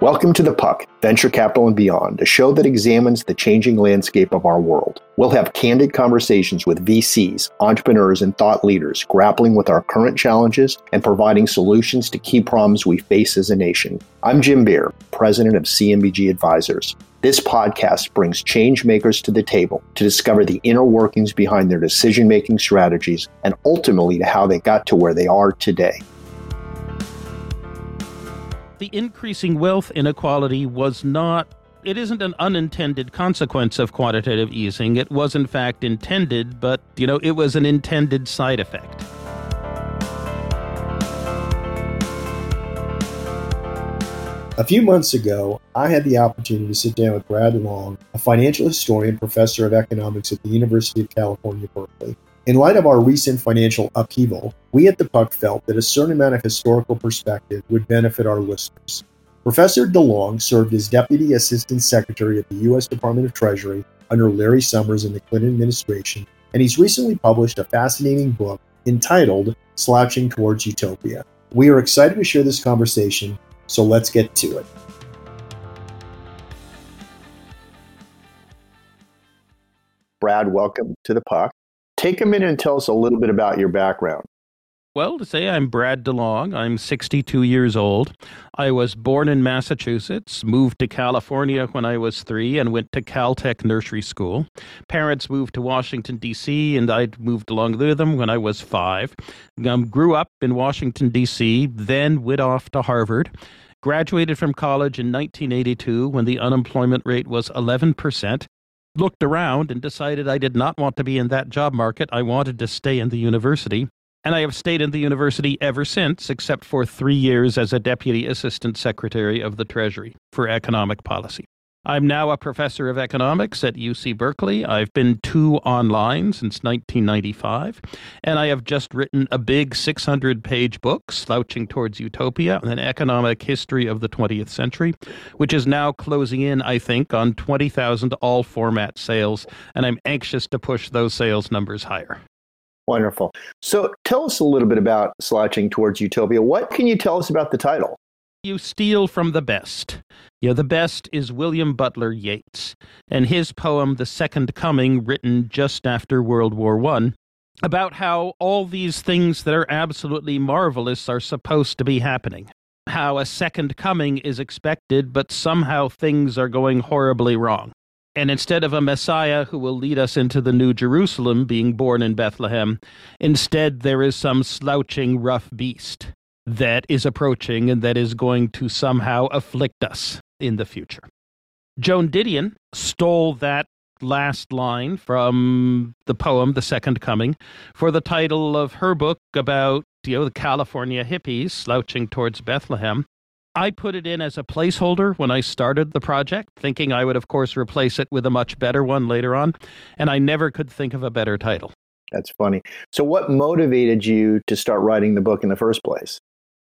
Welcome to The Puck, Venture Capital and Beyond, a show that examines the changing landscape of our world. We'll have candid conversations with VCs, entrepreneurs, and thought leaders grappling with our current challenges and providing solutions to key problems we face as a nation. I'm Jim Beer, president of CMBG Advisors. This podcast brings change makers to the table to discover the inner workings behind their decision making strategies and ultimately to how they got to where they are today the increasing wealth inequality was not it isn't an unintended consequence of quantitative easing. It was in fact intended, but you know, it was an intended side effect. A few months ago, I had the opportunity to sit down with Brad DeLong, a financial historian, professor of economics at the University of California, Berkeley. In light of our recent financial upheaval, we at the Puck felt that a certain amount of historical perspective would benefit our listeners. Professor DeLong served as Deputy Assistant Secretary of the U.S. Department of Treasury under Larry Summers in the Clinton administration, and he's recently published a fascinating book entitled Slouching Towards Utopia. We are excited to share this conversation, so let's get to it. Brad, welcome to the Puck. Take a minute and tell us a little bit about your background. Well, to say I'm Brad DeLong, I'm 62 years old. I was born in Massachusetts, moved to California when I was three, and went to Caltech Nursery School. Parents moved to Washington, D.C., and I moved along with them when I was five. Um, grew up in Washington, D.C., then went off to Harvard. Graduated from college in 1982 when the unemployment rate was 11% looked around and decided I did not want to be in that job market. I wanted to stay in the university. And I have stayed in the university ever since, except for three years as a deputy assistant secretary of the Treasury for economic policy. I'm now a professor of economics at UC Berkeley. I've been two online since 1995, and I have just written a big 600 page book, Slouching Towards Utopia, an economic history of the 20th century, which is now closing in, I think, on 20,000 all format sales, and I'm anxious to push those sales numbers higher. Wonderful. So tell us a little bit about Slouching Towards Utopia. What can you tell us about the title? You steal from the best. You know, the best is William Butler Yeats and his poem, The Second Coming, written just after World War I, about how all these things that are absolutely marvelous are supposed to be happening. How a second coming is expected, but somehow things are going horribly wrong. And instead of a Messiah who will lead us into the New Jerusalem being born in Bethlehem, instead there is some slouching rough beast that is approaching and that is going to somehow afflict us in the future. Joan Didion stole that last line from the poem The Second Coming for the title of her book about you know the California hippies slouching towards Bethlehem. I put it in as a placeholder when I started the project, thinking I would, of course, replace it with a much better one later on, and I never could think of a better title. That's funny. So, what motivated you to start writing the book in the first place?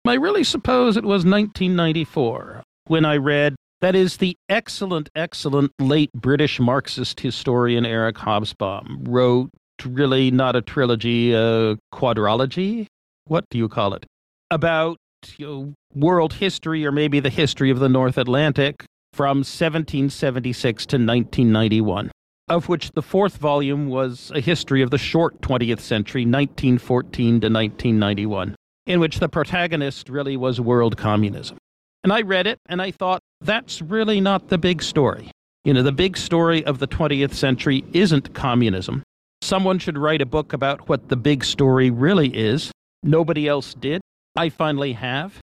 I really suppose it was 1994 when I read that is the excellent, excellent late British Marxist historian Eric Hobsbawm wrote really not a trilogy, a quadrology. What do you call it? About you know, world history or maybe the history of the North Atlantic from 1776 to 1991, of which the fourth volume was a history of the short 20th century, 1914 to 1991 in which the protagonist really was world communism. And I read it and I thought, that's really not the big story. You know, the big story of the 20th century isn't communism. Someone should write a book about what the big story really is. Nobody else did. I finally have.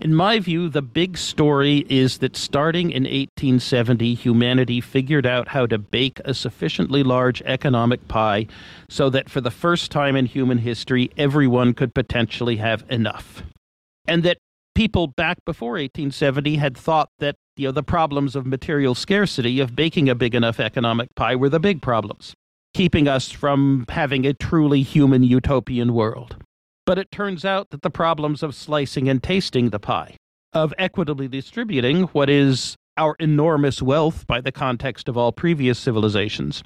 In my view, the big story is that starting in 1870, humanity figured out how to bake a sufficiently large economic pie so that for the first time in human history, everyone could potentially have enough. And that people back before 1870 had thought that you know, the problems of material scarcity, of baking a big enough economic pie, were the big problems, keeping us from having a truly human utopian world. But it turns out that the problems of slicing and tasting the pie, of equitably distributing what is our enormous wealth by the context of all previous civilizations,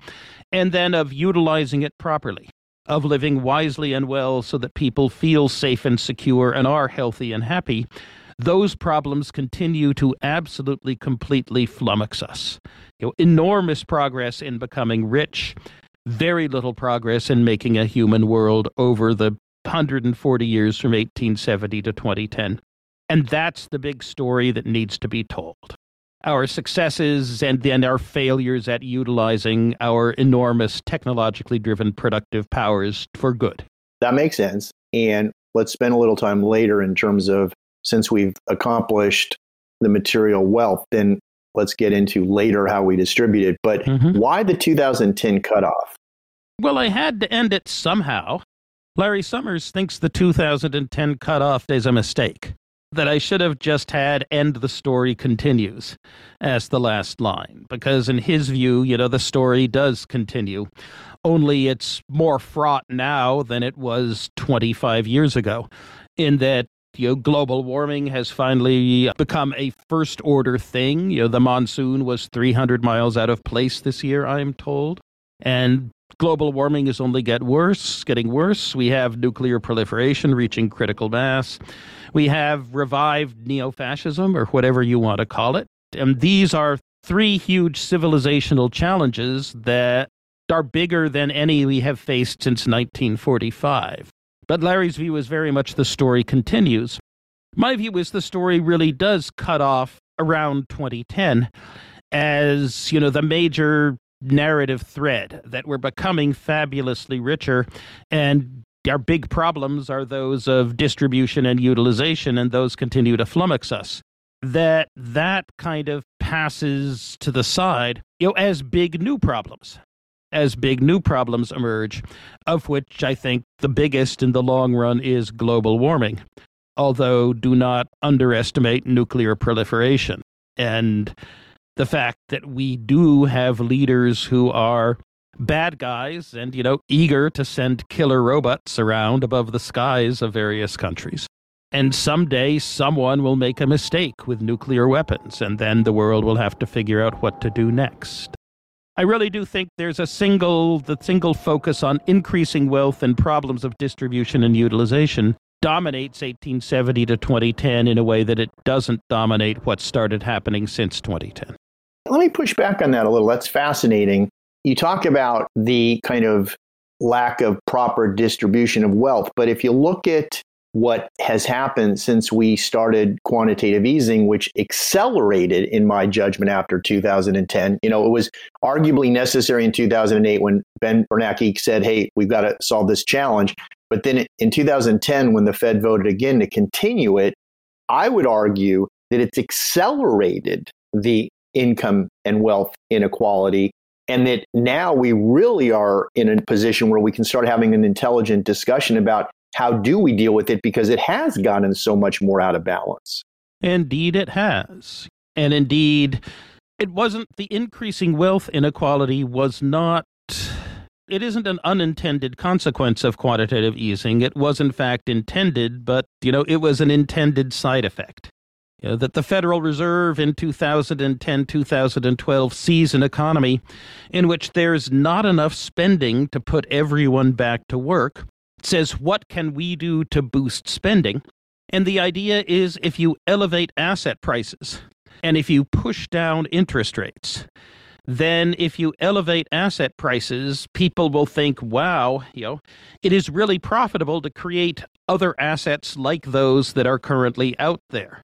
and then of utilizing it properly, of living wisely and well so that people feel safe and secure and are healthy and happy, those problems continue to absolutely, completely flummox us. You know, enormous progress in becoming rich, very little progress in making a human world over the 140 years from 1870 to 2010. And that's the big story that needs to be told. Our successes and then our failures at utilizing our enormous technologically driven productive powers for good. That makes sense. And let's spend a little time later in terms of since we've accomplished the material wealth, then let's get into later how we distribute it. But mm-hmm. why the 2010 cutoff? Well, I had to end it somehow. Larry Summers thinks the 2010 cutoff is a mistake that I should have just had end the story continues as the last line. Because in his view, you know, the story does continue. Only it's more fraught now than it was 25 years ago, in that you know, global warming has finally become a first order thing. You know, the monsoon was 300 miles out of place this year, I am told. And global warming is only get worse, getting worse. We have nuclear proliferation reaching critical mass. We have revived neo fascism, or whatever you want to call it. And these are three huge civilizational challenges that are bigger than any we have faced since 1945. But Larry's view is very much the story continues. My view is the story really does cut off around 2010 as, you know, the major narrative thread that we're becoming fabulously richer and our big problems are those of distribution and utilization and those continue to flummox us. That that kind of passes to the side you know as big new problems as big new problems emerge of which i think the biggest in the long run is global warming although do not underestimate nuclear proliferation. And the fact that we do have leaders who are bad guys and, you know, eager to send killer robots around above the skies of various countries. And someday someone will make a mistake with nuclear weapons, and then the world will have to figure out what to do next. I really do think there's a single the single focus on increasing wealth and problems of distribution and utilization dominates 1870 to 2010 in a way that it doesn't dominate what started happening since 2010. Let me push back on that a little. That's fascinating. You talk about the kind of lack of proper distribution of wealth, but if you look at what has happened since we started quantitative easing, which accelerated, in my judgment, after 2010. You know, it was arguably necessary in 2008 when Ben Bernanke said, hey, we've got to solve this challenge. But then in 2010, when the Fed voted again to continue it, I would argue that it's accelerated the income and wealth inequality. And that now we really are in a position where we can start having an intelligent discussion about how do we deal with it because it has gotten so much more out of balance. Indeed, it has. And indeed, it wasn't the increasing wealth inequality was not it isn't an unintended consequence of quantitative easing. It was in fact intended, but you know, it was an intended side effect you know, that the Federal Reserve in 2010 2012 sees an economy in which there's not enough spending to put everyone back to work. Says, what can we do to boost spending? And the idea is if you elevate asset prices and if you push down interest rates, then if you elevate asset prices, people will think, wow, you know, it is really profitable to create other assets like those that are currently out there.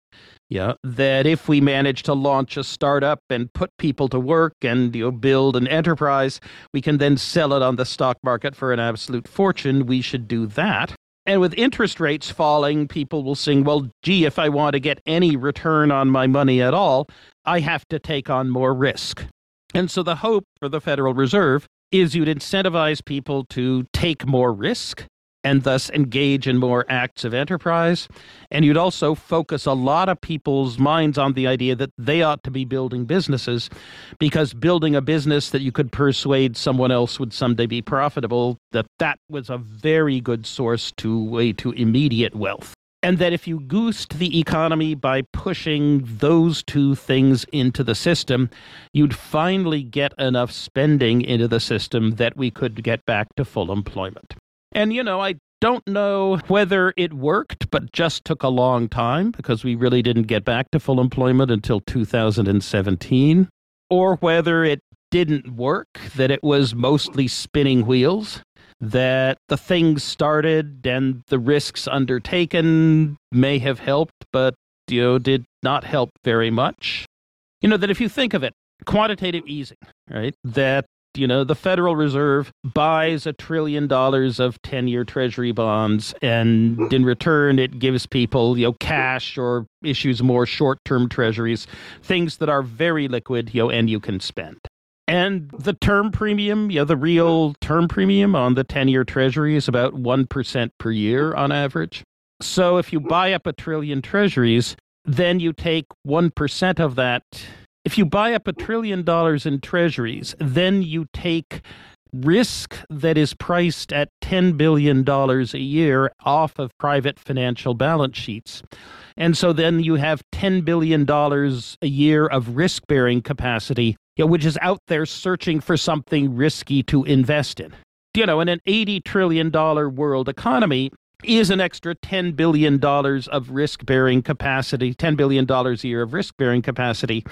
Yeah, that if we manage to launch a startup and put people to work and you know, build an enterprise, we can then sell it on the stock market for an absolute fortune. We should do that. And with interest rates falling, people will sing, well, gee, if I want to get any return on my money at all, I have to take on more risk. And so the hope for the Federal Reserve is you'd incentivize people to take more risk and thus engage in more acts of enterprise. And you'd also focus a lot of people's minds on the idea that they ought to be building businesses because building a business that you could persuade someone else would someday be profitable, that that was a very good source to way to immediate wealth. And that if you goosed the economy by pushing those two things into the system, you'd finally get enough spending into the system that we could get back to full employment. And, you know, I don't know whether it worked, but just took a long time because we really didn't get back to full employment until 2017, or whether it didn't work, that it was mostly spinning wheels, that the things started and the risks undertaken may have helped, but you know, did not help very much. You know, that if you think of it, quantitative easing, right? That you know, the Federal Reserve buys a trillion dollars of 10 year treasury bonds, and in return, it gives people, you know, cash or issues more short term treasuries, things that are very liquid, you know, and you can spend. And the term premium, you know, the real term premium on the 10 year treasury is about 1% per year on average. So if you buy up a trillion treasuries, then you take 1% of that if you buy up a trillion dollars in treasuries, then you take risk that is priced at $10 billion a year off of private financial balance sheets. And so then you have $10 billion a year of risk bearing capacity, which is out there searching for something risky to invest in. You know, in an $80 trillion world economy, is an extra $10 billion of risk bearing capacity, $10 billion a year of risk bearing capacity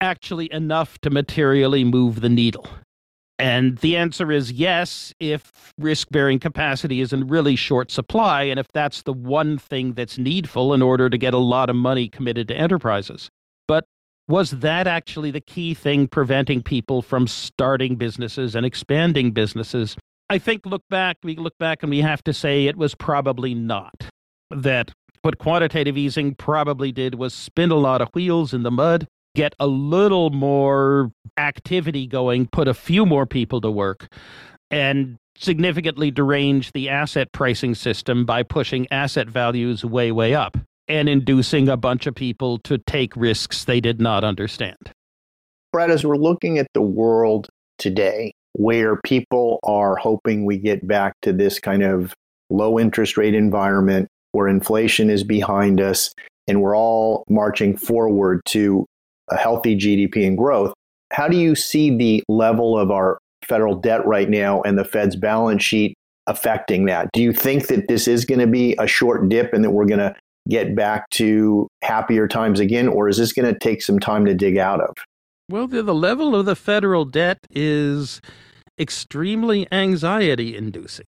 actually enough to materially move the needle? And the answer is yes, if risk bearing capacity is in really short supply, and if that's the one thing that's needful in order to get a lot of money committed to enterprises. But was that actually the key thing preventing people from starting businesses and expanding businesses? I think look back, we look back and we have to say it was probably not. That what quantitative easing probably did was spin a lot of wheels in the mud get a little more activity going, put a few more people to work, and significantly derange the asset pricing system by pushing asset values way, way up and inducing a bunch of people to take risks they did not understand. Brad, as we're looking at the world today, where people are hoping we get back to this kind of low interest rate environment where inflation is behind us and we're all marching forward to a healthy GDP and growth. How do you see the level of our federal debt right now and the Fed's balance sheet affecting that? Do you think that this is going to be a short dip and that we're going to get back to happier times again, or is this going to take some time to dig out of? Well, the, the level of the federal debt is extremely anxiety inducing.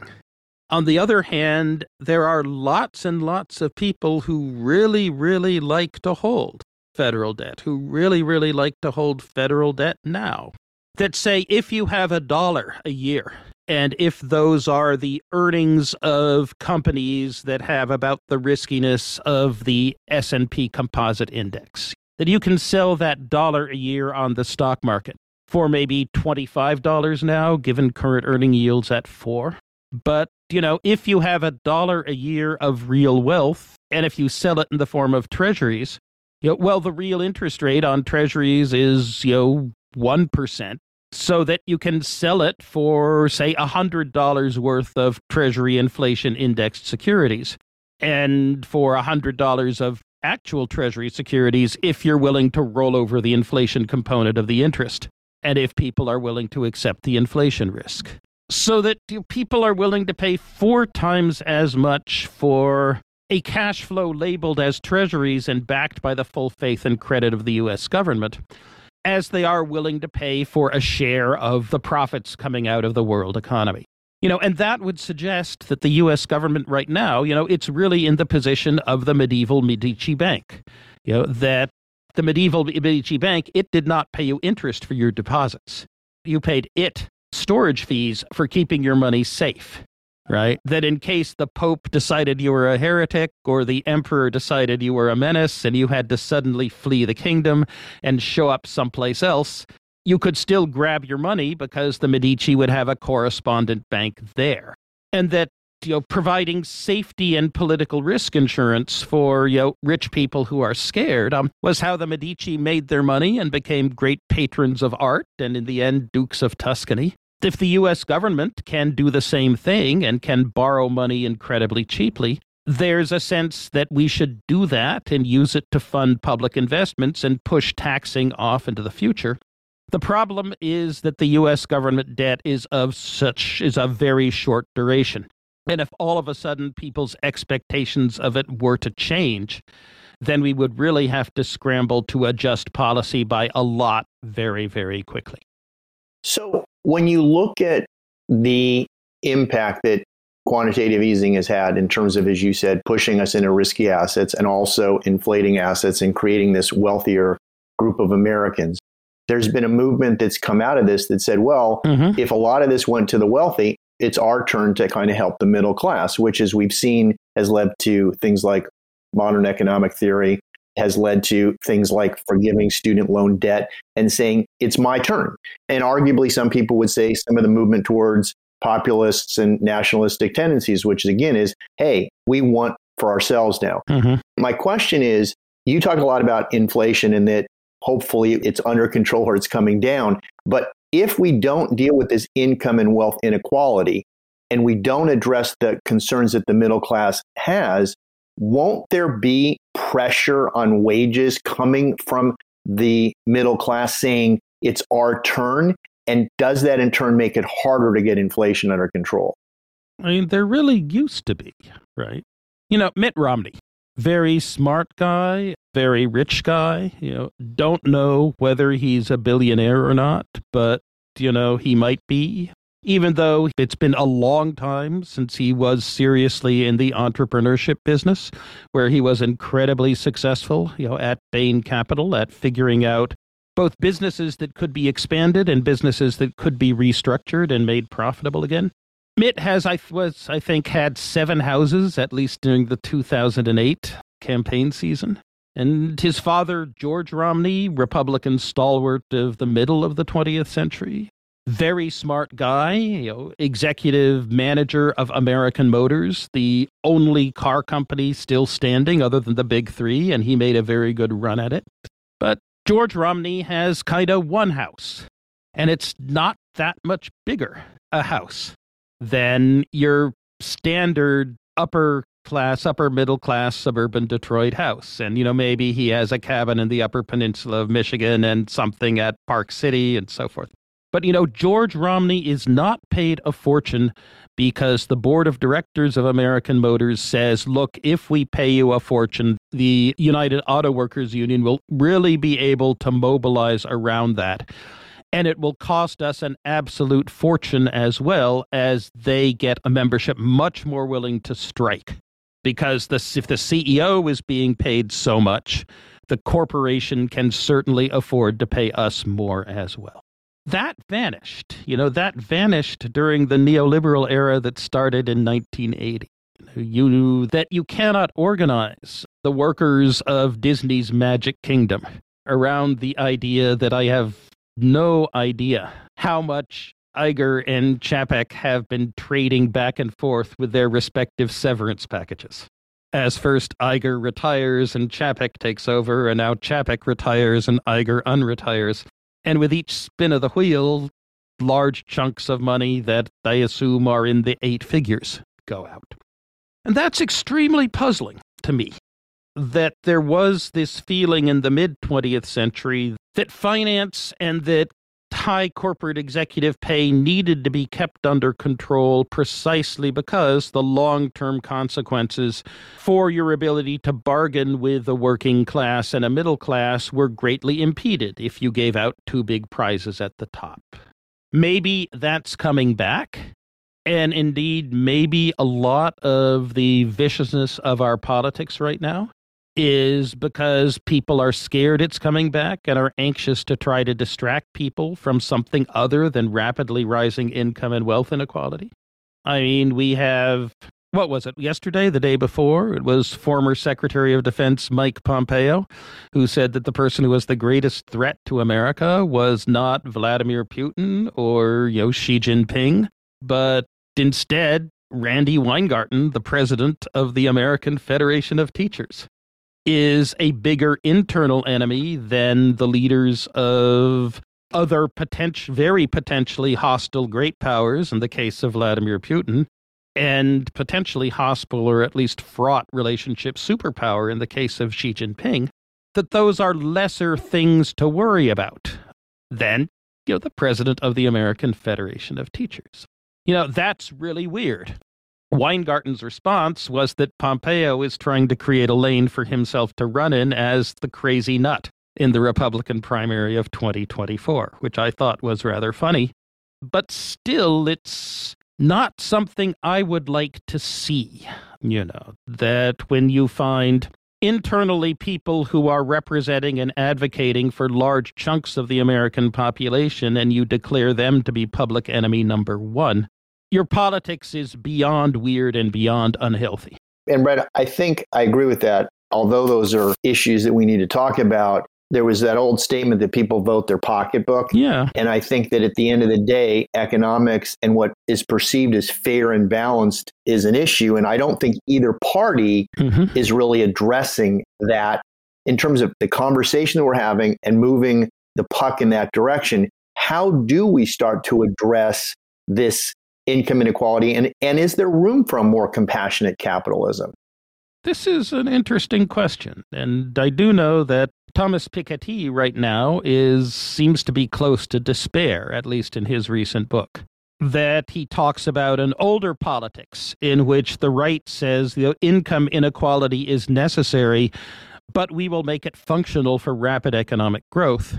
On the other hand, there are lots and lots of people who really, really like to hold federal debt, who really, really like to hold federal debt now, that say if you have a dollar a year, and if those are the earnings of companies that have about the riskiness of the S&P composite index that you can sell that dollar a year on the stock market for maybe $25 now given current earning yields at 4 but you know if you have a dollar a year of real wealth and if you sell it in the form of treasuries you know, well, the real interest rate on treasuries is, you know, 1%, so that you can sell it for, say, $100 worth of treasury inflation indexed securities. And for $100 of actual treasury securities, if you're willing to roll over the inflation component of the interest, and if people are willing to accept the inflation risk. So that people are willing to pay four times as much for a cash flow labeled as treasuries and backed by the full faith and credit of the U.S. government, as they are willing to pay for a share of the profits coming out of the world economy. You know, and that would suggest that the U.S. government right now, you know, it's really in the position of the medieval Medici Bank. You know, that the medieval Medici Bank, it did not pay you interest for your deposits. You paid it storage fees for keeping your money safe right? That in case the Pope decided you were a heretic or the Emperor decided you were a menace and you had to suddenly flee the kingdom and show up someplace else, you could still grab your money because the Medici would have a correspondent bank there. And that you know, providing safety and political risk insurance for you know rich people who are scared um, was how the Medici made their money and became great patrons of art and in the end dukes of Tuscany if the US government can do the same thing and can borrow money incredibly cheaply, there's a sense that we should do that and use it to fund public investments and push taxing off into the future. The problem is that the US government debt is of such is of very short duration. And if all of a sudden people's expectations of it were to change, then we would really have to scramble to adjust policy by a lot very, very quickly. So when you look at the impact that quantitative easing has had in terms of, as you said, pushing us into risky assets and also inflating assets and creating this wealthier group of Americans. There's been a movement that's come out of this that said, well, mm-hmm. if a lot of this went to the wealthy, it's our turn to kind of help the middle class, which, as we've seen, has led to things like modern economic theory, has led to things like forgiving student loan debt and saying, it's my turn. And arguably, some people would say some of the movement towards populists and nationalistic tendencies, which again is, hey, we want for ourselves now. Mm-hmm. My question is you talk a lot about inflation and that hopefully it's under control or it's coming down. But if we don't deal with this income and wealth inequality and we don't address the concerns that the middle class has, won't there be pressure on wages coming from the middle class saying it's our turn? And does that in turn make it harder to get inflation under control? I mean, there really used to be, right? You know, Mitt Romney, very smart guy, very rich guy, you know, don't know whether he's a billionaire or not, but, you know, he might be. Even though it's been a long time since he was seriously in the entrepreneurship business, where he was incredibly successful, you know, at Bain Capital, at figuring out both businesses that could be expanded and businesses that could be restructured and made profitable again. Mitt has, I was, I think, had seven houses at least during the 2008 campaign season. And his father, George Romney, Republican stalwart of the middle of the 20th century, very smart guy, you know, executive manager of American Motors, the only car company still standing other than the big three, and he made a very good run at it. But George Romney has kind of one house, and it's not that much bigger a house than your standard upper class, upper middle class suburban Detroit house. And, you know, maybe he has a cabin in the upper peninsula of Michigan and something at Park City and so forth. But, you know, George Romney is not paid a fortune because the board of directors of American Motors says, look, if we pay you a fortune, the United Auto Workers Union will really be able to mobilize around that. And it will cost us an absolute fortune as well as they get a membership much more willing to strike. Because if the CEO is being paid so much, the corporation can certainly afford to pay us more as well that vanished. You know, that vanished during the neoliberal era that started in 1980. You knew that you cannot organize the workers of Disney's Magic Kingdom around the idea that I have no idea how much Iger and Chapek have been trading back and forth with their respective severance packages. As first Iger retires and Chapek takes over, and now Chapek retires and Iger unretires. And with each spin of the wheel, large chunks of money that I assume are in the eight figures go out. And that's extremely puzzling to me that there was this feeling in the mid 20th century that finance and that high corporate executive pay needed to be kept under control precisely because the long term consequences for your ability to bargain with a working class and a middle class were greatly impeded if you gave out too big prizes at the top. Maybe that's coming back. And indeed, maybe a lot of the viciousness of our politics right now is because people are scared it's coming back and are anxious to try to distract people from something other than rapidly rising income and wealth inequality. I mean, we have, what was it, yesterday, the day before? It was former Secretary of Defense Mike Pompeo, who said that the person who was the greatest threat to America was not Vladimir Putin or you know, Xi Jinping, but instead Randi Weingarten, the president of the American Federation of Teachers is a bigger internal enemy than the leaders of other potential, very potentially hostile great powers in the case of Vladimir Putin, and potentially hostile or at least fraught relationship superpower in the case of Xi Jinping, that those are lesser things to worry about than you know the president of the American Federation of Teachers. You know, that's really weird Weingarten's response was that Pompeo is trying to create a lane for himself to run in as the crazy nut in the Republican primary of 2024, which I thought was rather funny. But still, it's not something I would like to see. You know, that when you find internally people who are representing and advocating for large chunks of the American population and you declare them to be public enemy number one, your politics is beyond weird and beyond unhealthy. And Brett, I think I agree with that. Although those are issues that we need to talk about, there was that old statement that people vote their pocketbook. Yeah. And I think that at the end of the day, economics and what is perceived as fair and balanced is an issue. And I don't think either party mm-hmm. is really addressing that in terms of the conversation that we're having and moving the puck in that direction. How do we start to address this income inequality? And, and is there room for a more compassionate capitalism? This is an interesting question. And I do know that Thomas Piketty right now is seems to be close to despair, at least in his recent book. That he talks about an older politics in which the right says the income inequality is necessary, but we will make it functional for rapid economic growth.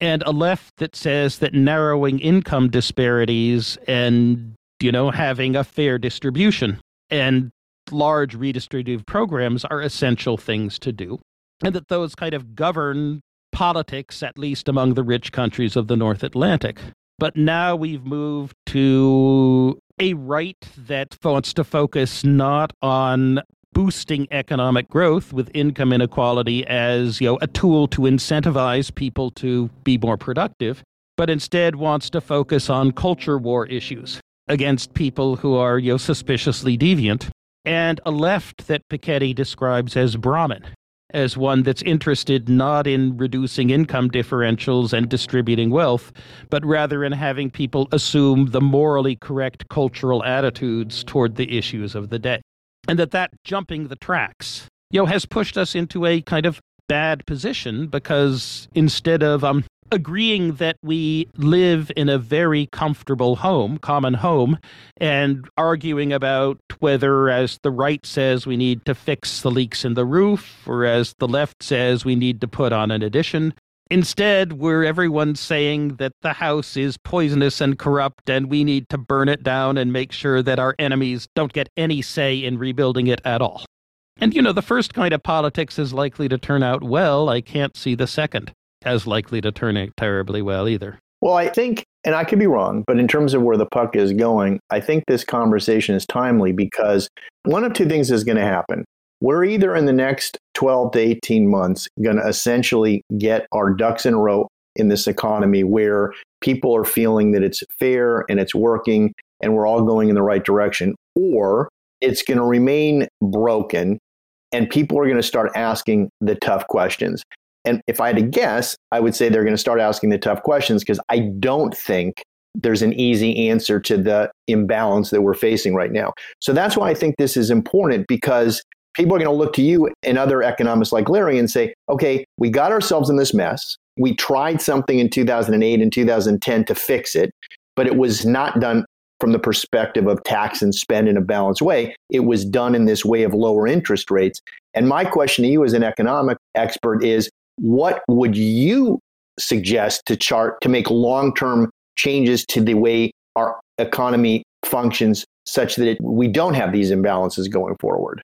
And a left that says that narrowing income disparities and, you know, having a fair distribution. And large redistributive programs are essential things to do. And that those kind of govern politics, at least among the rich countries of the North Atlantic. But now we've moved to a right that wants to focus not on boosting economic growth with income inequality as you know a tool to incentivize people to be more productive but instead wants to focus on culture war issues against people who are you know suspiciously deviant and a left that Piketty describes as Brahmin as one that's interested not in reducing income differentials and distributing wealth, but rather in having people assume the morally correct cultural attitudes toward the issues of the day. And that that jumping the tracks, you know, has pushed us into a kind of bad position because instead of um, agreeing that we live in a very comfortable home, common home, and arguing about whether, as the right says, we need to fix the leaks in the roof, or as the left says, we need to put on an addition. Instead, we're everyone saying that the house is poisonous and corrupt, and we need to burn it down and make sure that our enemies don't get any say in rebuilding it at all. And you know, the first kind of politics is likely to turn out well. I can't see the second as likely to turn out terribly well either. Well, I think, and I could be wrong, but in terms of where the puck is going, I think this conversation is timely because one of two things is going to happen. We're either in the next 12 to 18 months going to essentially get our ducks in a row in this economy where people are feeling that it's fair and it's working and we're all going in the right direction, or it's going to remain broken and people are going to start asking the tough questions. And if I had to guess, I would say they're going to start asking the tough questions because I don't think there's an easy answer to the imbalance that we're facing right now. So that's why I think this is important because people are going to look to you and other economists like Larry and say, okay, we got ourselves in this mess. We tried something in 2008 and 2010 to fix it, but it was not done from the perspective of tax and spend in a balanced way. It was done in this way of lower interest rates. And my question to you as an economic expert is what would you suggest to chart to make long term changes to the way our economy functions such that it, we don't have these imbalances going forward?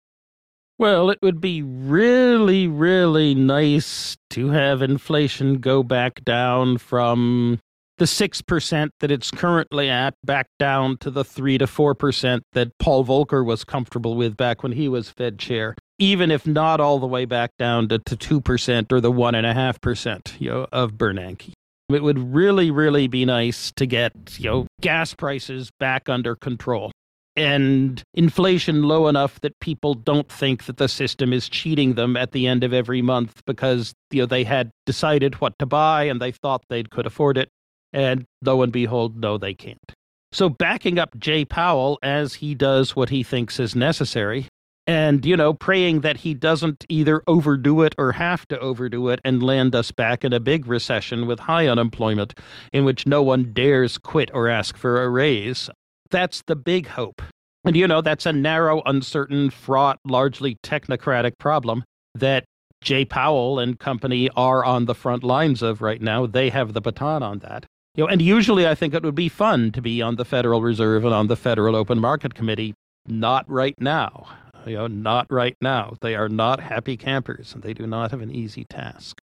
Well, it would be really, really nice to have inflation go back down from the 6% that it's currently at back down to the 3 to 4% that Paul Volcker was comfortable with back when he was Fed chair even if not all the way back down to, to 2% or the 1.5% you know, of Bernanke. It would really, really be nice to get you know, gas prices back under control and inflation low enough that people don't think that the system is cheating them at the end of every month because you know they had decided what to buy and they thought they could afford it and lo and behold no they can't so backing up jay powell as he does what he thinks is necessary and you know praying that he doesn't either overdo it or have to overdo it and land us back in a big recession with high unemployment in which no one dares quit or ask for a raise that's the big hope And you know, that's a narrow, uncertain, fraught, largely technocratic problem that Jay Powell and company are on the front lines of right now. They have the baton on that. You know, and usually I think it would be fun to be on the Federal Reserve and on the Federal Open Market Committee. Not right now. You know, not right now. They are not happy campers and they do not have an easy task.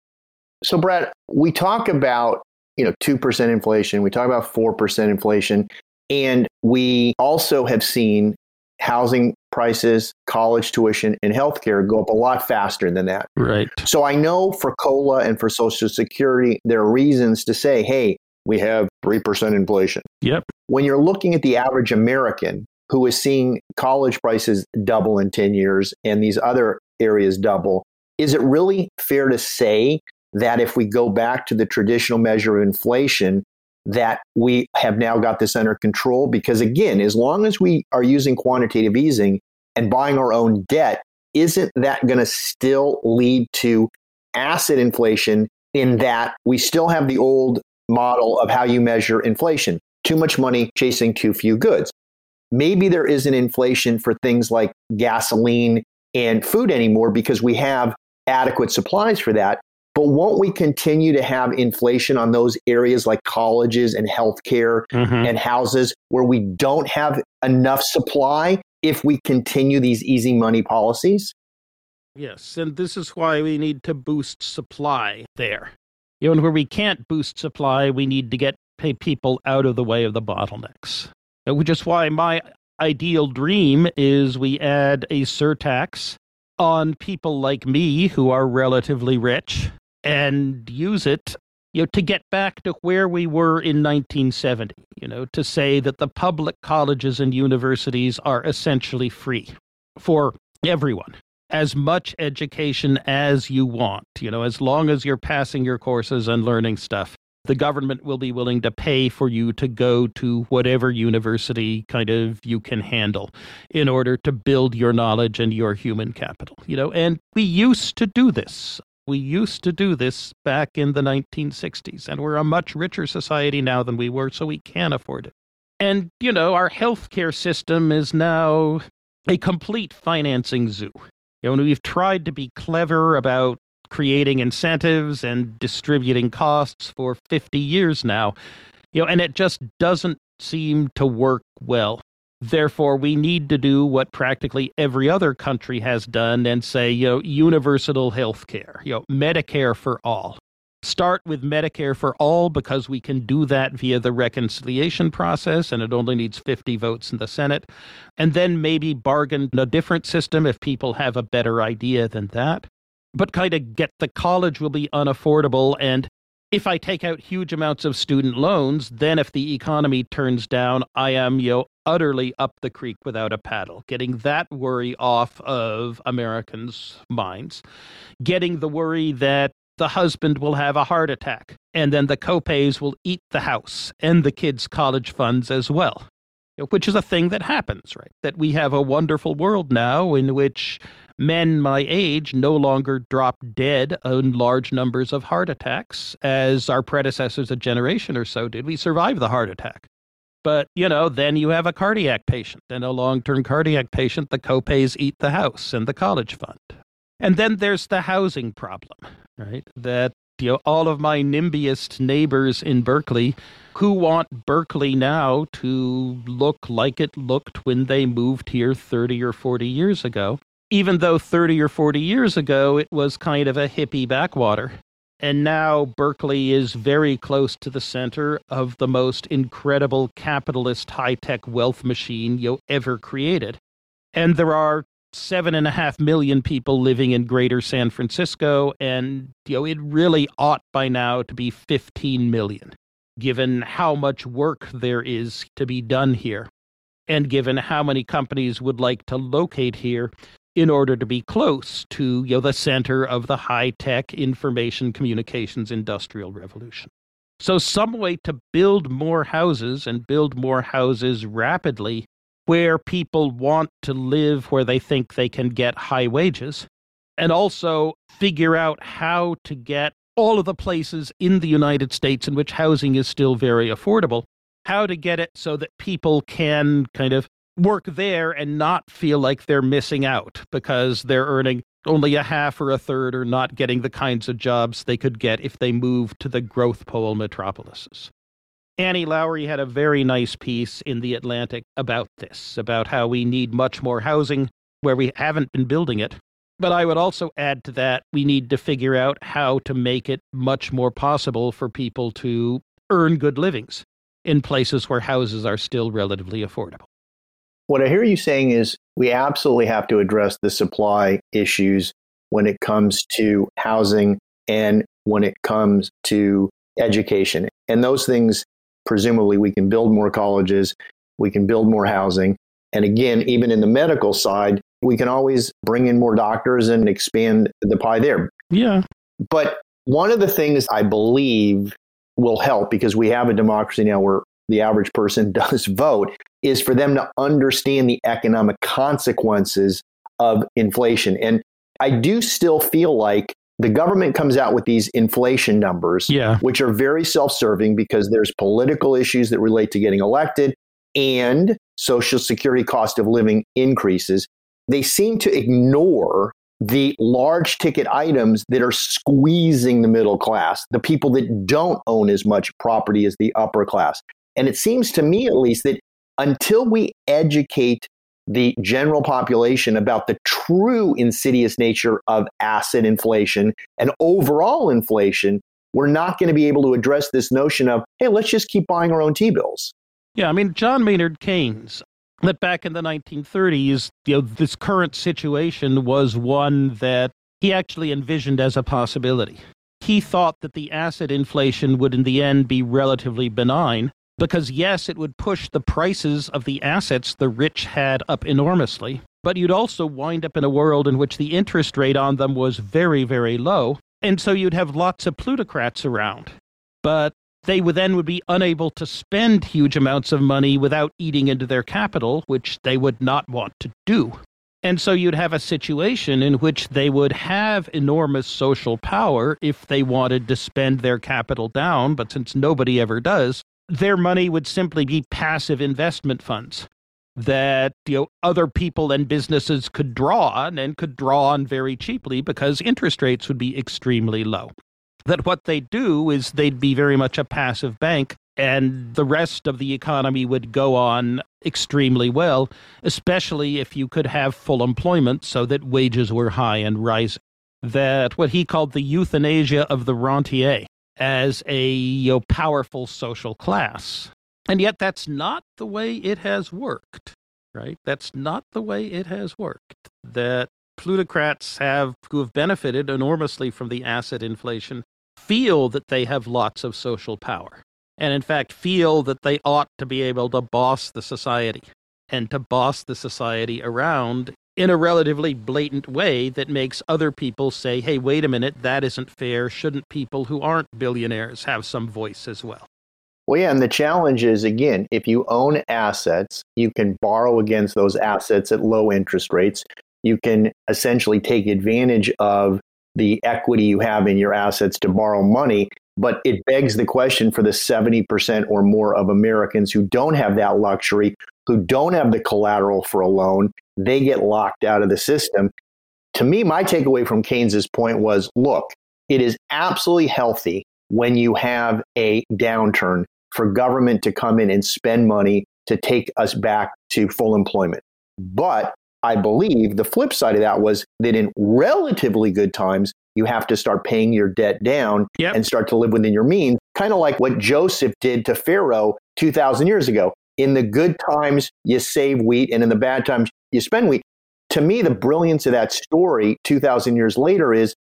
So, Brad, we talk about you know 2% inflation we talk about 4% inflation and we also have seen housing prices college tuition and healthcare go up a lot faster than that right so i know for cola and for social security there are reasons to say hey we have 3% inflation yep when you're looking at the average american who is seeing college prices double in 10 years and these other areas double is it really fair to say that if we go back to the traditional measure of inflation, that we have now got this under control. Because again, as long as we are using quantitative easing and buying our own debt, isn't that going to still lead to asset inflation in that we still have the old model of how you measure inflation? Too much money chasing too few goods. Maybe there isn't inflation for things like gasoline and food anymore because we have adequate supplies for that. But won't we continue to have inflation on those areas like colleges and healthcare mm-hmm. and houses where we don't have enough supply if we continue these easy money policies? Yes, and this is why we need to boost supply there. You know, and where we can't boost supply, we need to get pay people out of the way of the bottlenecks. Which is why my ideal dream is we add a surtax on people like me who are relatively rich and use it you know to get back to where we were in 1970 you know to say that the public colleges and universities are essentially free for everyone as much education as you want you know as long as you're passing your courses and learning stuff the government will be willing to pay for you to go to whatever university kind of you can handle in order to build your knowledge and your human capital you know and we used to do this we used to do this back in the 1960s, and we're a much richer society now than we were, so we can afford it. And, you know, our healthcare system is now a complete financing zoo. You know, we've tried to be clever about creating incentives and distributing costs for 50 years now, you know, and it just doesn't seem to work well. Therefore, we need to do what practically every other country has done and say, you know, universal health care, you know, Medicare for all. Start with Medicare for all because we can do that via the reconciliation process and it only needs 50 votes in the Senate. And then maybe bargain a different system if people have a better idea than that. But kind of get the college will be unaffordable and if I take out huge amounts of student loans, then if the economy turns down, I am, you know, utterly up the creek without a paddle. Getting that worry off of Americans' minds. Getting the worry that the husband will have a heart attack and then the copays will eat the house and the kids' college funds as well. Which is a thing that happens, right? That we have a wonderful world now in which men my age no longer drop dead in large numbers of heart attacks as our predecessors a generation or so did. We survive the heart attack. But, you know, then you have a cardiac patient and a long term cardiac patient. The copays eat the house and the college fund. And then there's the housing problem, right? That, you know, all of my NIMBYist neighbors in Berkeley who want Berkeley now to look like it looked when they moved here 30 or 40 years ago even though 30 or 40 years ago it was kind of a hippie backwater. And now Berkeley is very close to the center of the most incredible capitalist high tech wealth machine you ever created. And there are seven and a half million people living in greater San Francisco, and you know, it really ought by now to be 15 million, given how much work there is to be done here. And given how many companies would like to locate here, in order to be close to you know, the center of the high tech information communications industrial revolution. So, some way to build more houses and build more houses rapidly where people want to live where they think they can get high wages, and also figure out how to get all of the places in the United States in which housing is still very affordable, how to get it so that people can kind of work there and not feel like they're missing out because they're earning only a half or a third or not getting the kinds of jobs they could get if they moved to the growth pole metropolises. Annie Lowrey had a very nice piece in The Atlantic about this, about how we need much more housing where we haven't been building it. But I would also add to that, we need to figure out how to make it much more possible for people to earn good livings in places where houses are still relatively affordable. What I hear you saying is we absolutely have to address the supply issues when it comes to housing and when it comes to education. And those things, presumably, we can build more colleges, we can build more housing. And again, even in the medical side, we can always bring in more doctors and expand the pie there. Yeah. But one of the things I believe will help because we have a democracy now where the average person does vote is for them to understand the economic consequences of inflation. And I do still feel like the government comes out with these inflation numbers, yeah. which are very self serving because there's political issues that relate to getting elected and social security cost of living increases. They seem to ignore the large ticket items that are squeezing the middle class, the people that don't own as much property as the upper class. And it seems to me, at least, that until we educate the general population about the true insidious nature of asset inflation and overall inflation, we're not going to be able to address this notion of, hey, let's just keep buying our own T bills. Yeah, I mean, John Maynard Keynes, that back in the 1930s, you know, this current situation was one that he actually envisioned as a possibility. He thought that the asset inflation would, in the end, be relatively benign because, yes, it would push the prices of the assets the rich had up enormously, but you'd also wind up in a world in which the interest rate on them was very, very low. And so you'd have lots of plutocrats around. But they would then would be unable to spend huge amounts of money without eating into their capital, which they would not want to do. And so you'd have a situation in which they would have enormous social power if they wanted to spend their capital down, but since nobody ever does, their money would simply be passive investment funds that you know other people and businesses could draw on and could draw on very cheaply because interest rates would be extremely low. That what they do is they'd be very much a passive bank and the rest of the economy would go on extremely well, especially if you could have full employment so that wages were high and rising. That what he called the euthanasia of the rentier as a you know, powerful social class. And yet, that's not the way it has worked, right? That's not the way it has worked. That plutocrats have, who have benefited enormously from the asset inflation, feel that they have lots of social power. And in fact, feel that they ought to be able to boss the society and to boss the society around in a relatively blatant way that makes other people say, hey, wait a minute, that isn't fair. Shouldn't people who aren't billionaires have some voice as well? Well, yeah, and the challenge is again, if you own assets, you can borrow against those assets at low interest rates. You can essentially take advantage of the equity you have in your assets to borrow money. But it begs the question for the 70% or more of Americans who don't have that luxury, who don't have the collateral for a loan, they get locked out of the system. To me, my takeaway from Keynes's point was look, it is absolutely healthy when you have a downturn for government to come in and spend money to take us back to full employment. But I believe the flip side of that was that in relatively good times, you have to start paying your debt down yep. and start to live within your means, kind of like what Joseph did to Pharaoh 2,000 years ago. In the good times, you save wheat, and in the bad times, you spend wheat. To me, the brilliance of that story 2,000 years later is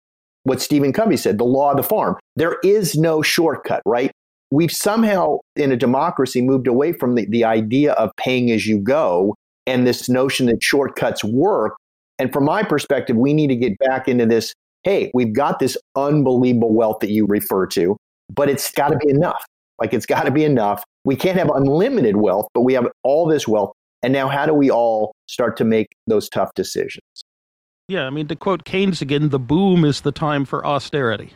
what Stephen Covey said the law of the farm. There is no shortcut, right? We've somehow, in a democracy, moved away from the, the idea of paying as you go and this notion that shortcuts work. And from my perspective, we need to get back into this hey, we've got this unbelievable wealth that you refer to, but it's got to be enough. Like it's got to be enough. We can't have unlimited wealth, but we have all this wealth. And now, how do we all start to make those tough decisions? Yeah, I mean, to quote Keynes again, the boom is the time for austerity.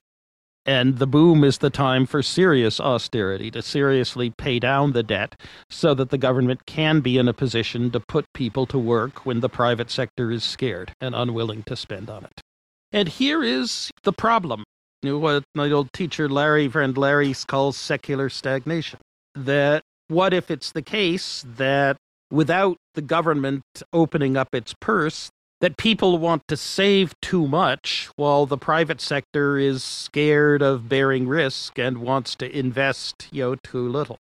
And the boom is the time for serious austerity, to seriously pay down the debt so that the government can be in a position to put people to work when the private sector is scared and unwilling to spend on it. And here is the problem you know, what my old teacher Larry, friend Larry, calls secular stagnation. That what if it's the case that without the government opening up its purse, that people want to save too much while the private sector is scared of bearing risk and wants to invest you know too little.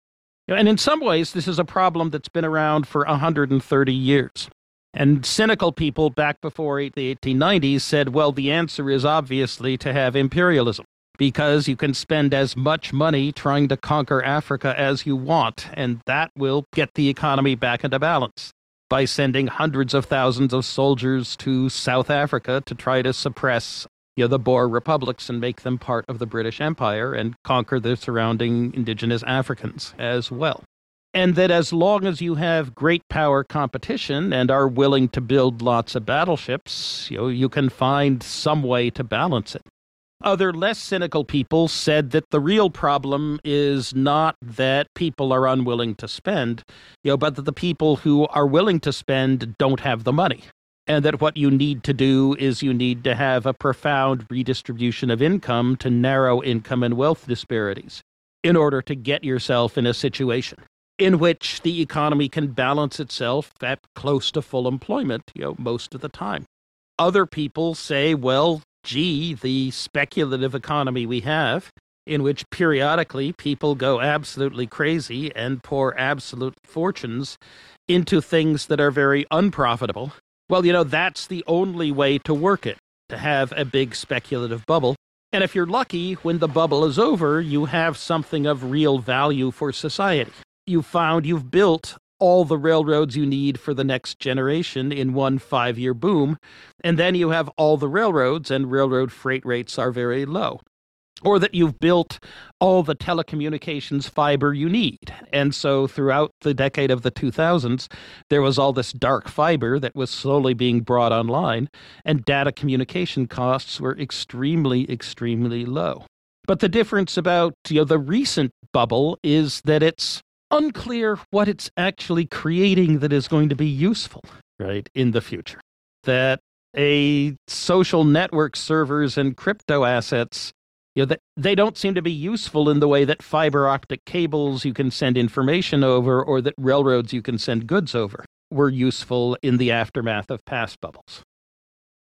And in some ways this is a problem that's been around for 130 years. And cynical people back before the 1890s said well the answer is obviously to have imperialism because you can spend as much money trying to conquer Africa as you want, and that will get the economy back into balance by sending hundreds of thousands of soldiers to South Africa to try to suppress you know, the Boer republics and make them part of the British Empire and conquer the surrounding indigenous Africans as well. And that as long as you have great power competition and are willing to build lots of battleships, you know, you can find some way to balance it. Other less cynical people said that the real problem is not that people are unwilling to spend, you know, but that the people who are willing to spend don't have the money. And that what you need to do is you need to have a profound redistribution of income to narrow income and wealth disparities in order to get yourself in a situation in which the economy can balance itself at close to full employment, you know, most of the time. Other people say, well, gee, the speculative economy we have, in which periodically people go absolutely crazy and pour absolute fortunes into things that are very unprofitable. Well, you know, that's the only way to work it, to have a big speculative bubble. And if you're lucky, when the bubble is over, you have something of real value for society. You found you've built all the railroads you need for the next generation in one five year boom. And then you have all the railroads, and railroad freight rates are very low. Or that you've built all the telecommunications fiber you need. And so throughout the decade of the 2000s, there was all this dark fiber that was slowly being brought online, and data communication costs were extremely, extremely low. But the difference about you know, the recent bubble is that it's unclear what it's actually creating that is going to be useful, right, in the future. That a social network servers and crypto assets, you know, that they don't seem to be useful in the way that fiber optic cables you can send information over or that railroads you can send goods over were useful in the aftermath of past bubbles.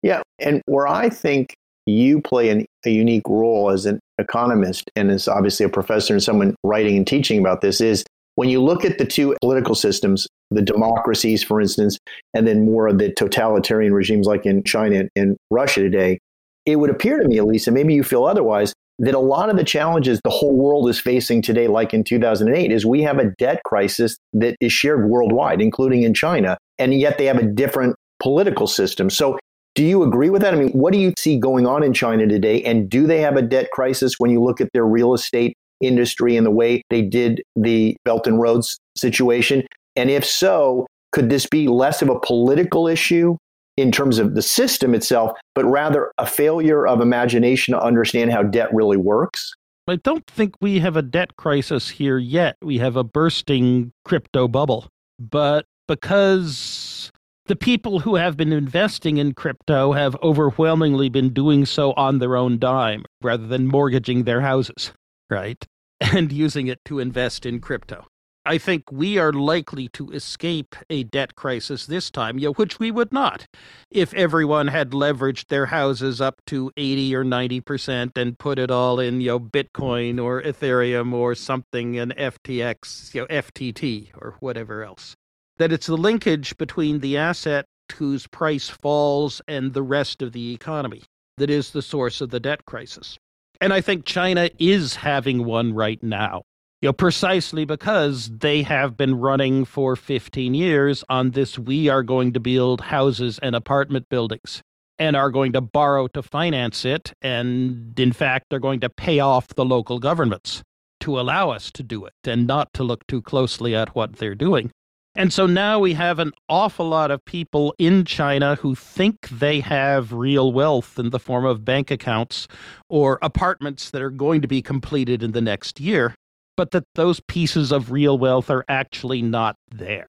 Yeah, and where I think you play an, a unique role as an economist and as obviously a professor and someone writing and teaching about this is when you look at the two political systems, the democracies, for instance, and then more of the totalitarian regimes like in China and Russia today, it would appear to me, at least, and maybe you feel otherwise, that a lot of the challenges the whole world is facing today, like in 2008, is we have a debt crisis that is shared worldwide, including in China, and yet they have a different political system. So, do you agree with that? I mean, what do you see going on in China today? And do they have a debt crisis when you look at their real estate industry and the way they did the Belt and Roads situation? And if so, could this be less of a political issue in terms of the system itself, but rather a failure of imagination to understand how debt really works? I don't think we have a debt crisis here yet. We have a bursting crypto bubble. But because the people who have been investing in crypto have overwhelmingly been doing so on their own dime rather than mortgaging their houses right? And using it to invest in crypto. I think we are likely to escape a debt crisis this time, which we would not if everyone had leveraged their houses up to 80 or 90% and put it all in, you know, Bitcoin or Ethereum or something in FTX, you know, FTT or whatever else. That it's the linkage between the asset whose price falls and the rest of the economy that is the source of the debt crisis. And I think China is having one right now. You know, precisely because they have been running for 15 years on this we are going to build houses and apartment buildings and are going to borrow to finance it. And in fact, are going to pay off the local governments to allow us to do it and not to look too closely at what they're doing. And so now we have an awful lot of people in China who think they have real wealth in the form of bank accounts or apartments that are going to be completed in the next year, but that those pieces of real wealth are actually not there.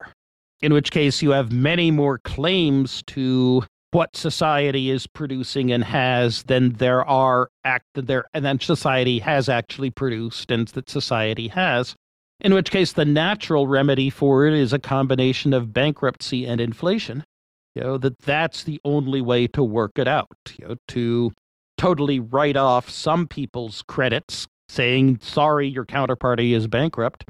In which case, you have many more claims to what society is producing and has than there are act there and then society has actually produced and that society has in which case the natural remedy for it is a combination of bankruptcy and inflation you know that that's the only way to work it out you know to totally write off some people's credits saying sorry your counterparty is bankrupt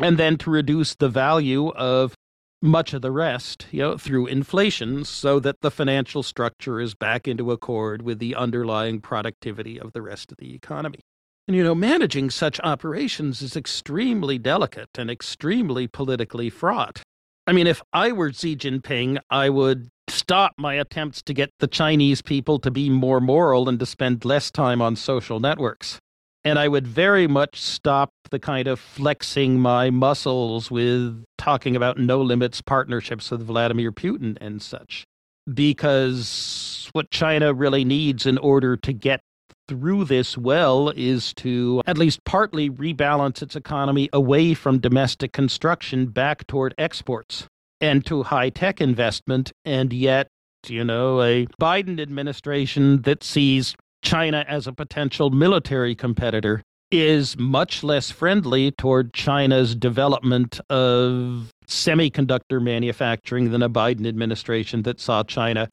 and then to reduce the value of much of the rest, you know, through inflation so that the financial structure is back into accord with the underlying productivity of the rest of the economy. And, you know, managing such operations is extremely delicate and extremely politically fraught. I mean, if I were Xi Jinping, I would stop my attempts to get the Chinese people to be more moral and to spend less time on social networks. And I would very much stop the kind of flexing my muscles with talking about no limits partnerships with Vladimir Putin and such. Because what China really needs in order to get through this well is to at least partly rebalance its economy away from domestic construction back toward exports and to high tech investment. And yet, you know, a Biden administration that sees China as a potential military competitor is much less friendly toward China's development of semiconductor manufacturing than a Biden administration that saw China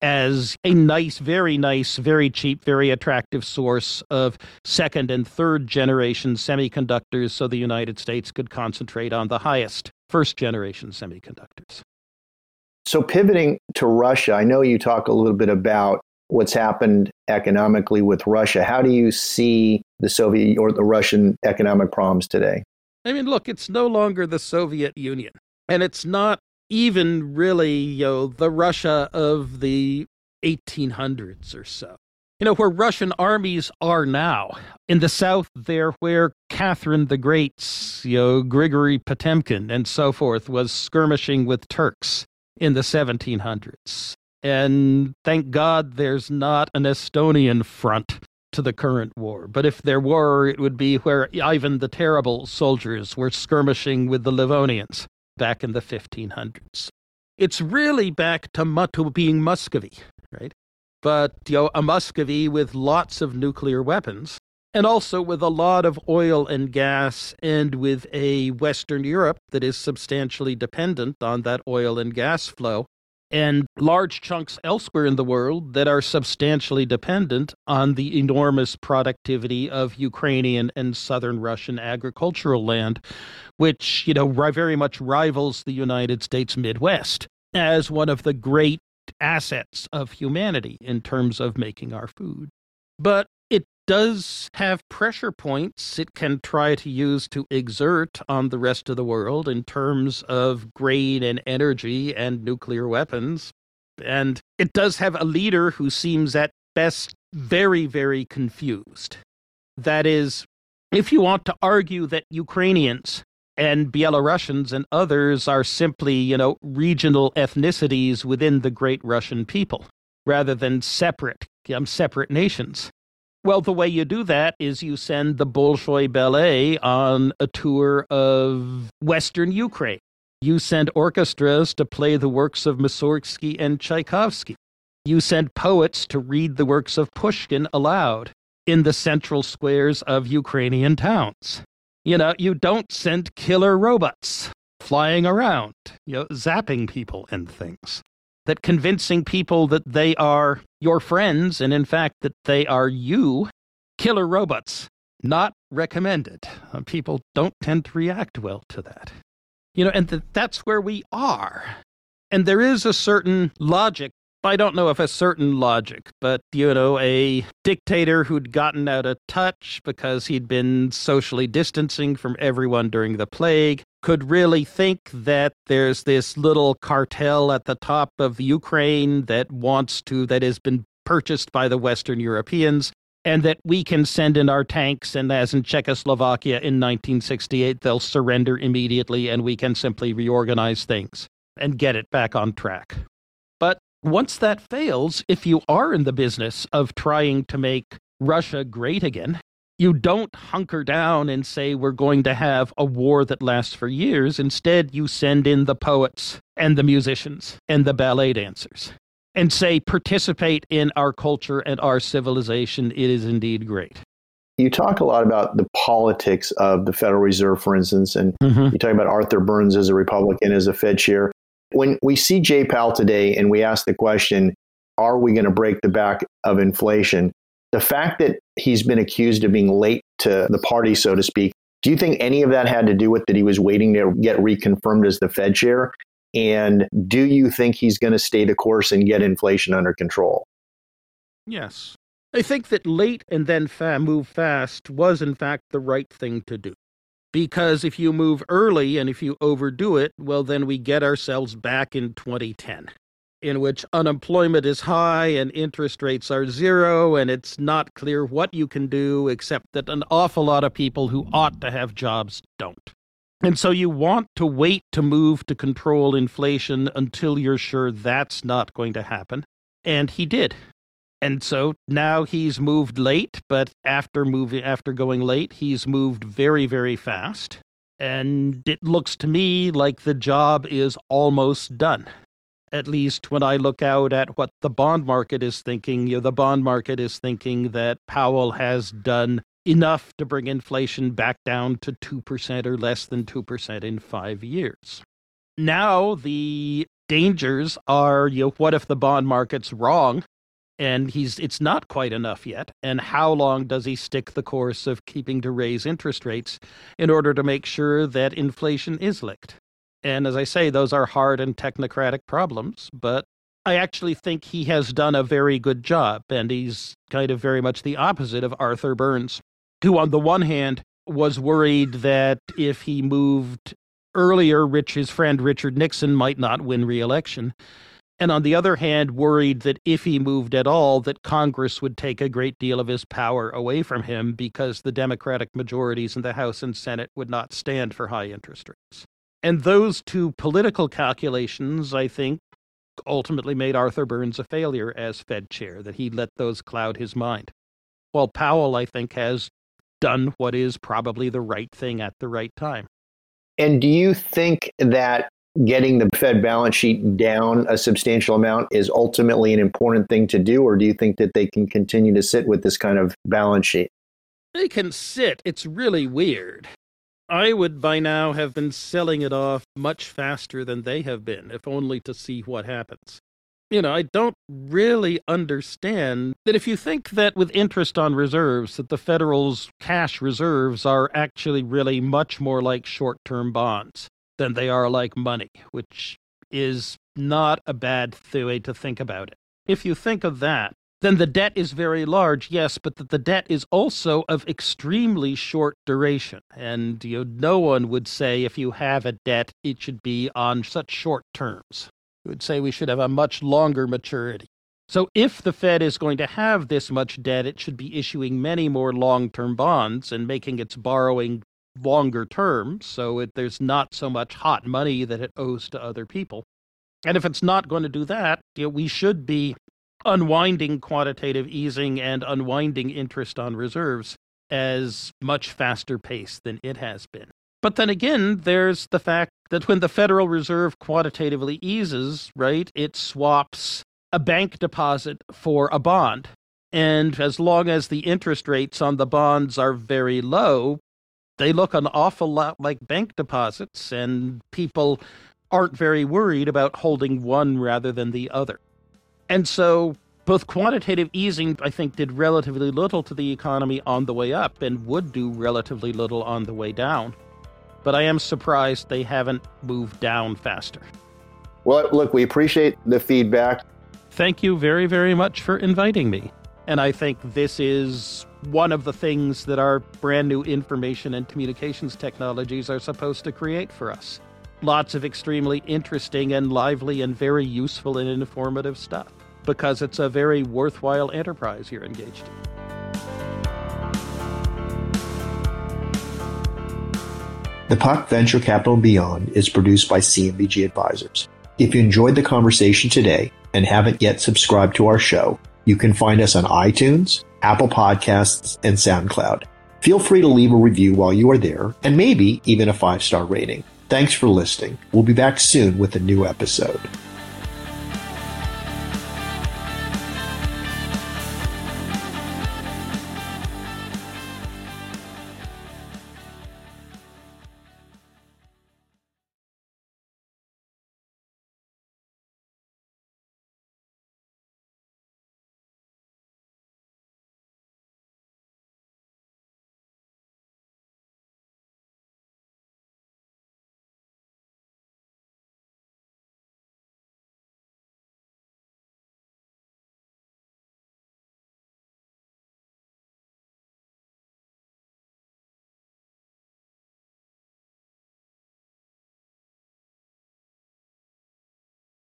as a nice, very nice, very cheap, very attractive source of second and third generation semiconductors so the United States could concentrate on the highest first generation semiconductors. So, pivoting to Russia, I know you talk a little bit about what's happened economically with Russia. How do you see the Soviet or the Russian economic problems today? I mean, look, it's no longer the Soviet Union, and it's not even really, you know, the Russia of the 1800s or so. You know, where Russian armies are now. In the south, they're where Catherine the Great's, you know, Grigory Potemkin and so forth was skirmishing with Turks in the 1700s. And thank God there's not an Estonian front to the current war. But if there were, it would be where Ivan the Terrible soldiers were skirmishing with the Livonians back in the 1500s. It's really back to, to being Muscovy, right? But you know, a Muscovy with lots of nuclear weapons, and also with a lot of oil and gas, and with a Western Europe that is substantially dependent on that oil and gas flow, and large chunks elsewhere in the world that are substantially dependent on the enormous productivity of Ukrainian and southern Russian agricultural land, which, you know, very much rivals the United States Midwest as one of the great assets of humanity in terms of making our food. But does have pressure points it can try to use to exert on the rest of the world in terms of grain and energy and nuclear weapons. And it does have a leader who seems at best very, very confused. That is, if you want to argue that Ukrainians and Belarusians and others are simply, you know, regional ethnicities within the great Russian people rather than separate, um, separate nations well, the way you do that is you send the Bolshoi Ballet on a tour of Western Ukraine. You send orchestras to play the works of Mussorgsky and Tchaikovsky. You send poets to read the works of Pushkin aloud in the central squares of Ukrainian towns. You know, you don't send killer robots flying around, you know, zapping people and things that convincing people that they are your friends and in fact that they are you, killer robots, not recommended. Uh, people don't tend to react well to that. You know, and th- that's where we are. And there is a certain logic I don't know if a certain logic, but you know, a dictator who'd gotten out of touch because he'd been socially distancing from everyone during the plague could really think that there's this little cartel at the top of Ukraine that wants to, that has been purchased by the Western Europeans, and that we can send in our tanks, and as in Czechoslovakia in 1968, they'll surrender immediately, and we can simply reorganize things and get it back on track. But once that fails, if you are in the business of trying to make Russia great again, you don't hunker down and say we're going to have a war that lasts for years. Instead, you send in the poets and the musicians and the ballet dancers and say participate in our culture and our civilization. It is indeed great. You talk a lot about the politics of the Federal Reserve, for instance, and mm-hmm. you talk about Arthur Burns as a Republican, as a Fed chair. When we see Jay Powell today and we ask the question, are we going to break the back of inflation? The fact that he's been accused of being late to the party, so to speak, do you think any of that had to do with that he was waiting to get reconfirmed as the Fed chair? And do you think he's going to stay the course and get inflation under control? Yes. I think that late and then fa- move fast was, in fact, the right thing to do. Because if you move early and if you overdo it, well, then we get ourselves back in 2010, in which unemployment is high and interest rates are zero, and it's not clear what you can do except that an awful lot of people who ought to have jobs don't. And so you want to wait to move to control inflation until you're sure that's not going to happen. And he did. And so now he's moved late, but after moving after going late, he's moved very very fast. And it looks to me like the job is almost done. At least when I look out at what the bond market is thinking, you know, the bond market is thinking that Powell has done enough to bring inflation back down to 2% or less than 2% in five years. Now, the dangers are you know, what if the bond market's wrong? And he's it's not quite enough yet. And how long does he stick the course of keeping to raise interest rates in order to make sure that inflation is licked? And as I say, those are hard and technocratic problems, but I actually think he has done a very good job, and he's kind of very much the opposite of Arthur Burns who, on the one hand, was worried that if he moved earlier, Rich, his friend Richard Nixon might not win re-election. And on the other hand, worried that if he moved at all, that Congress would take a great deal of his power away from him because the Democratic majorities in the House and Senate would not stand for high interest rates. And those two political calculations, I think, ultimately made Arthur Burns a failure as Fed chair, that he let those cloud his mind. While Powell, I think, has done what is probably the right thing at the right time. And do you think that getting the Fed balance sheet down a substantial amount is ultimately an important thing to do, or do you think that they can continue to sit with this kind of balance sheet? They can sit. It's really weird. I would by now have been selling it off much faster than they have been, if only to see what happens you know, I don't really understand that if you think that with interest on reserves, that the Federal's cash reserves are actually really much more like short term bonds than they are like money, which is not a bad way to think about it. If you think of that, then the debt is very large, yes, but that the debt is also of extremely short duration. And you know, no one would say if you have a debt, it should be on such short terms You would say we should have a much longer maturity. So, if the Fed is going to have this much debt, it should be issuing many more long term bonds and making its borrowing longer term so it, there's not so much hot money that it owes to other people. And if it's not going to do that, you know, we should be unwinding quantitative easing and unwinding interest on reserves as much faster pace than it has been. But then again, there's the fact that when the Federal Reserve quantitatively eases, right, it swaps a bank deposit for a bond. And as long as the interest rates on the bonds are very low, they look an awful lot like bank deposits, and people aren't very worried about holding one rather than the other. And so both quantitative easing, I think, did relatively little to the economy on the way up and would do relatively little on the way down but I am surprised they haven't moved down faster. Well, look, we appreciate the feedback. Thank you very, very much for inviting me. And I think this is one of the things that our brand new information and communications technologies are supposed to create for us lots of extremely interesting and lively and very useful and informative stuff because it's a very worthwhile enterprise you're engaged in. The Puck Venture Capital Beyond is produced by CMBG Advisors. If you enjoyed the conversation today and haven't yet subscribed to our show, you can find us on iTunes, Apple Podcasts, and SoundCloud. Feel free to leave a review while you are there and maybe even a five star rating. Thanks for listening. We'll be back soon with a new episode.